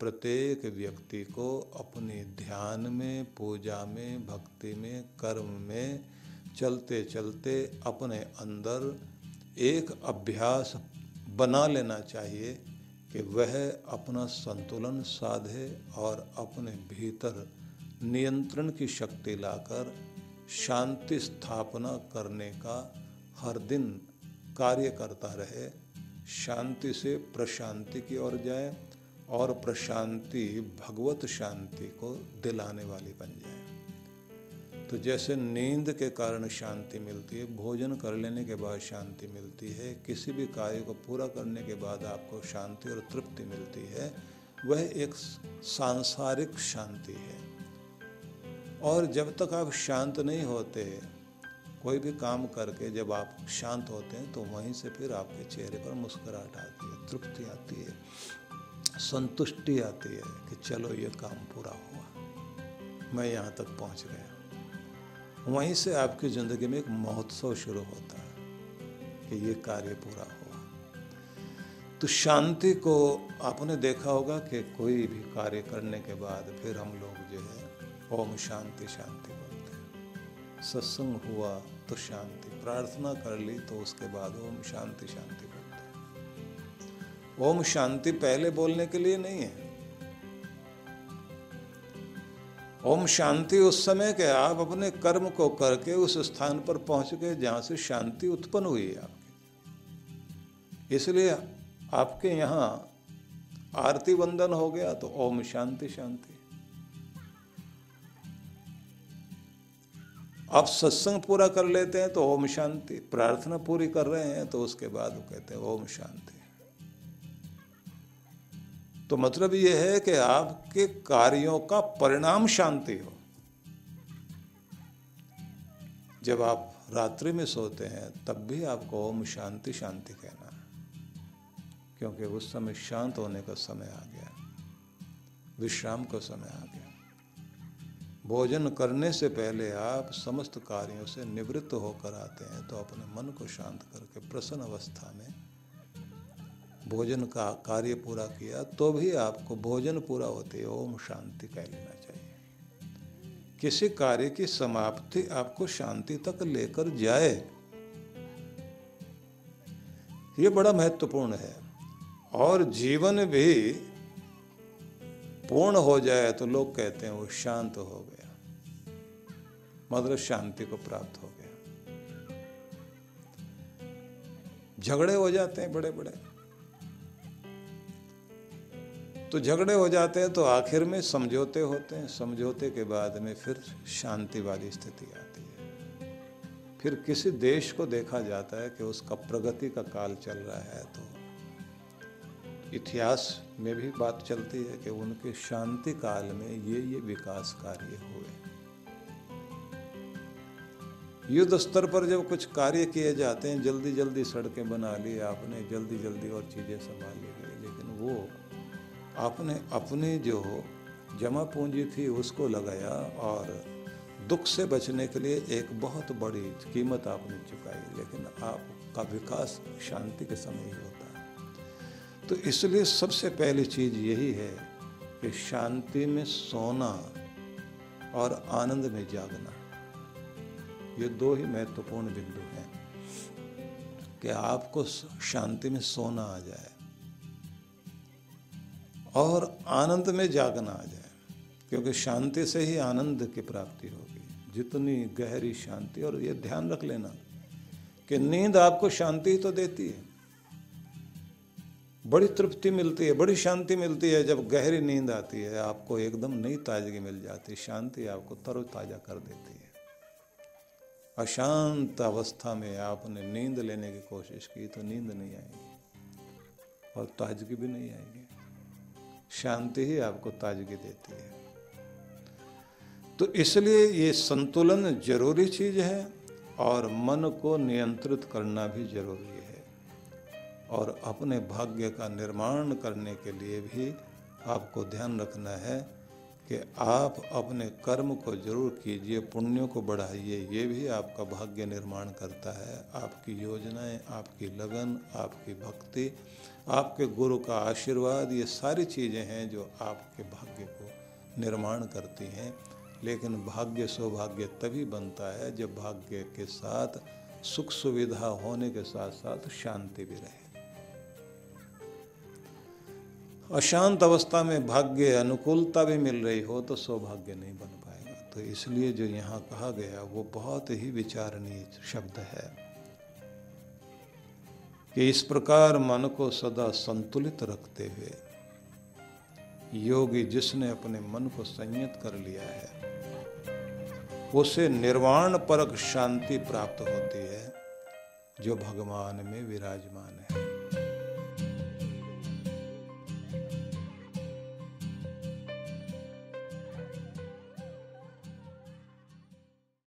प्रत्येक व्यक्ति को अपने ध्यान में, पूजा में, भक्ति में, कर्म में चलते चलते अपने अंदर एक अभ्यास बना लेना चाहिए कि वह अपना संतुलन साधे और अपने भीतर नियंत्रण की शक्ति लाकर शांति स्थापना करने का हर दिन कार्य करता रहे, शांति से प्रशांति की ओर जाए। और प्रशांति, भगवत शांति को दिलाने वाली बन जाए। तो जैसे नींद के कारण शांति मिलती है, भोजन कर लेने के बाद शांति मिलती है, किसी भी कार्य को पूरा करने के बाद आपको शांति और तृप्ति मिलती है, वह एक सांसारिक शांति है। और जब तक आप शांत नहीं होते, कोई भी काम करके जब आप शांत होते हैं तो वहीं से फिर आपके चेहरे पर मुस्कुराहट आती है, तृप्ति आती है। संतुष्टि आती है कि चलो ये काम पूरा हुआ। मैं यहाँ तक पहुँच गया। वहीं से आपकी ज़िंदगी में एक महोत्सव शुरू होता है कि ये कार्य पूरा हुआ। तो शांति को आपने देखा होगा कि कोई भी कार्य करने के बाद फिर हम लोग जो है, ओम शांति शांति बोलते हैं। सत्संग हुआ तो शांति, प्रार्थना कर ली तो उसके बाद ओम शांति शांति ओम शांति पहले बोलने के लिए नहीं है। ओम शांति उस समय के आप अपने कर्म को करके उस स्थान पर पहुँच गए जहाँ से शांति उत्पन्न हुई है आपकी। इसलिए आपके यहाँ आरती वंदन हो गया तो ओम शांति शांति। आप सत्संग पूरा कर लेते हैं तो ओम शांति, प्रार्थना पूरी कर रहे हैं तो उसके बाद वो कहते हैं ओम शांति। तो मतलब यह है कि आपके कार्यों का परिणाम शांति हो। जब आप रात्रि में सोते हैं, तब भी आपको ओम शांति शांति कहना है, क्योंकि उस समय शांत होने का समय आ गया, विश्राम का समय आ गया। भोजन करने से पहले आप समस्त कार्यों से निवृत्त होकर आते हैं तो अपने मन को शांत करके प्रसन्न अवस्था में भोजन का कार्य पूरा किया तो भी आपको भोजन पूरा होते ओम शांति कह लेना चाहिए। किसी कार्य की समाप्ति आपको शांति तक लेकर जाए, ये बड़ा महत्वपूर्ण है। और जीवन भी पूर्ण हो जाए तो लोग कहते हैं वो शांत हो गया मतलब शांति को प्राप्त हो गया। झगड़े हो जाते हैं बड़े बड़े तो झगड़े हो जाते हैं तो आखिर में समझौते होते हैं। समझौते के बाद में फिर शांति वाली स्थिति आती है। फिर किसी देश को देखा जाता है कि उसका प्रगति का काल चल रहा है तो इतिहास में भी बात चलती है कि उनके शांति काल में ये ये विकास कार्य हुए। युद्ध स्तर पर जब कुछ कार्य किए जाते हैं जल्दी जल्दी सड़कें बना ली आपने जल्दी जल्दी और चीज़ें संभाल ली लेकिन वो आपने, अपनी जो जमा पूंजी थी उसको लगाया और दुख से बचने के लिए एक बहुत बड़ी कीमत आपने चुकाई, लेकिन आपका विकास शांति के समय ही होता है। तो इसलिए सबसे पहली चीज़ यही है कि शांति में सोना और आनंद में जागना, ये दो ही महत्वपूर्ण बिंदु हैं कि आपको शांति में सोना आ जाए। और आनंद में जागना आ जाए, क्योंकि शांति से ही आनंद की प्राप्ति होगी। जितनी गहरी शांति, और ये ध्यान रख लेना कि नींद आपको शांति तो देती है। बड़ी तृप्ति मिलती है, बड़ी शांति मिलती है, जब गहरी नींद आती है, आपको एकदम नई ताजगी मिल जाती है, शांति आपको तरोताजा कर देती है। अशांत अवस्था में आपने नींद लेने की कोशिश की तो नींद नहीं आएगी, और ताजगी भी नहीं आएगी। शांति ही आपको ताजगी देती है। तो इसलिए ये संतुलन ज़रूरी चीज़ है और मन को नियंत्रित करना भी ज़रूरी है और अपने भाग्य का निर्माण करने के लिए भी आपको ध्यान रखना है कि आप अपने कर्म को ज़रूर कीजिए, पुण्यों को बढ़ाइए, ये भी आपका भाग्य निर्माण करता है। आपकी योजनाएँ, आपकी लगन, आपकी भक्ति, आपके गुरु का आशीर्वाद, ये सारी चीज़ें हैं जो आपके भाग्य को निर्माण करती हैं। लेकिन भाग्य सौभाग्य तभी बनता है जब भाग्य के साथ सुख सुविधा होने के साथ साथ शांति भी रहे। अशांत अवस्था में भाग्य अनुकूलता भी मिल रही हो तो सौभाग्य नहीं बन पाएगा। तो इसलिए जो यहाँ कहा गया, वो बहुत ही विचारणीय शब्द है कि इस प्रकार मन को सदा संतुलित रखते हुए योगी जिसने अपने मन को संयत कर लिया है, उसे निर्वाण परक शांति प्राप्त होती है, जो भगवान में विराजमान है।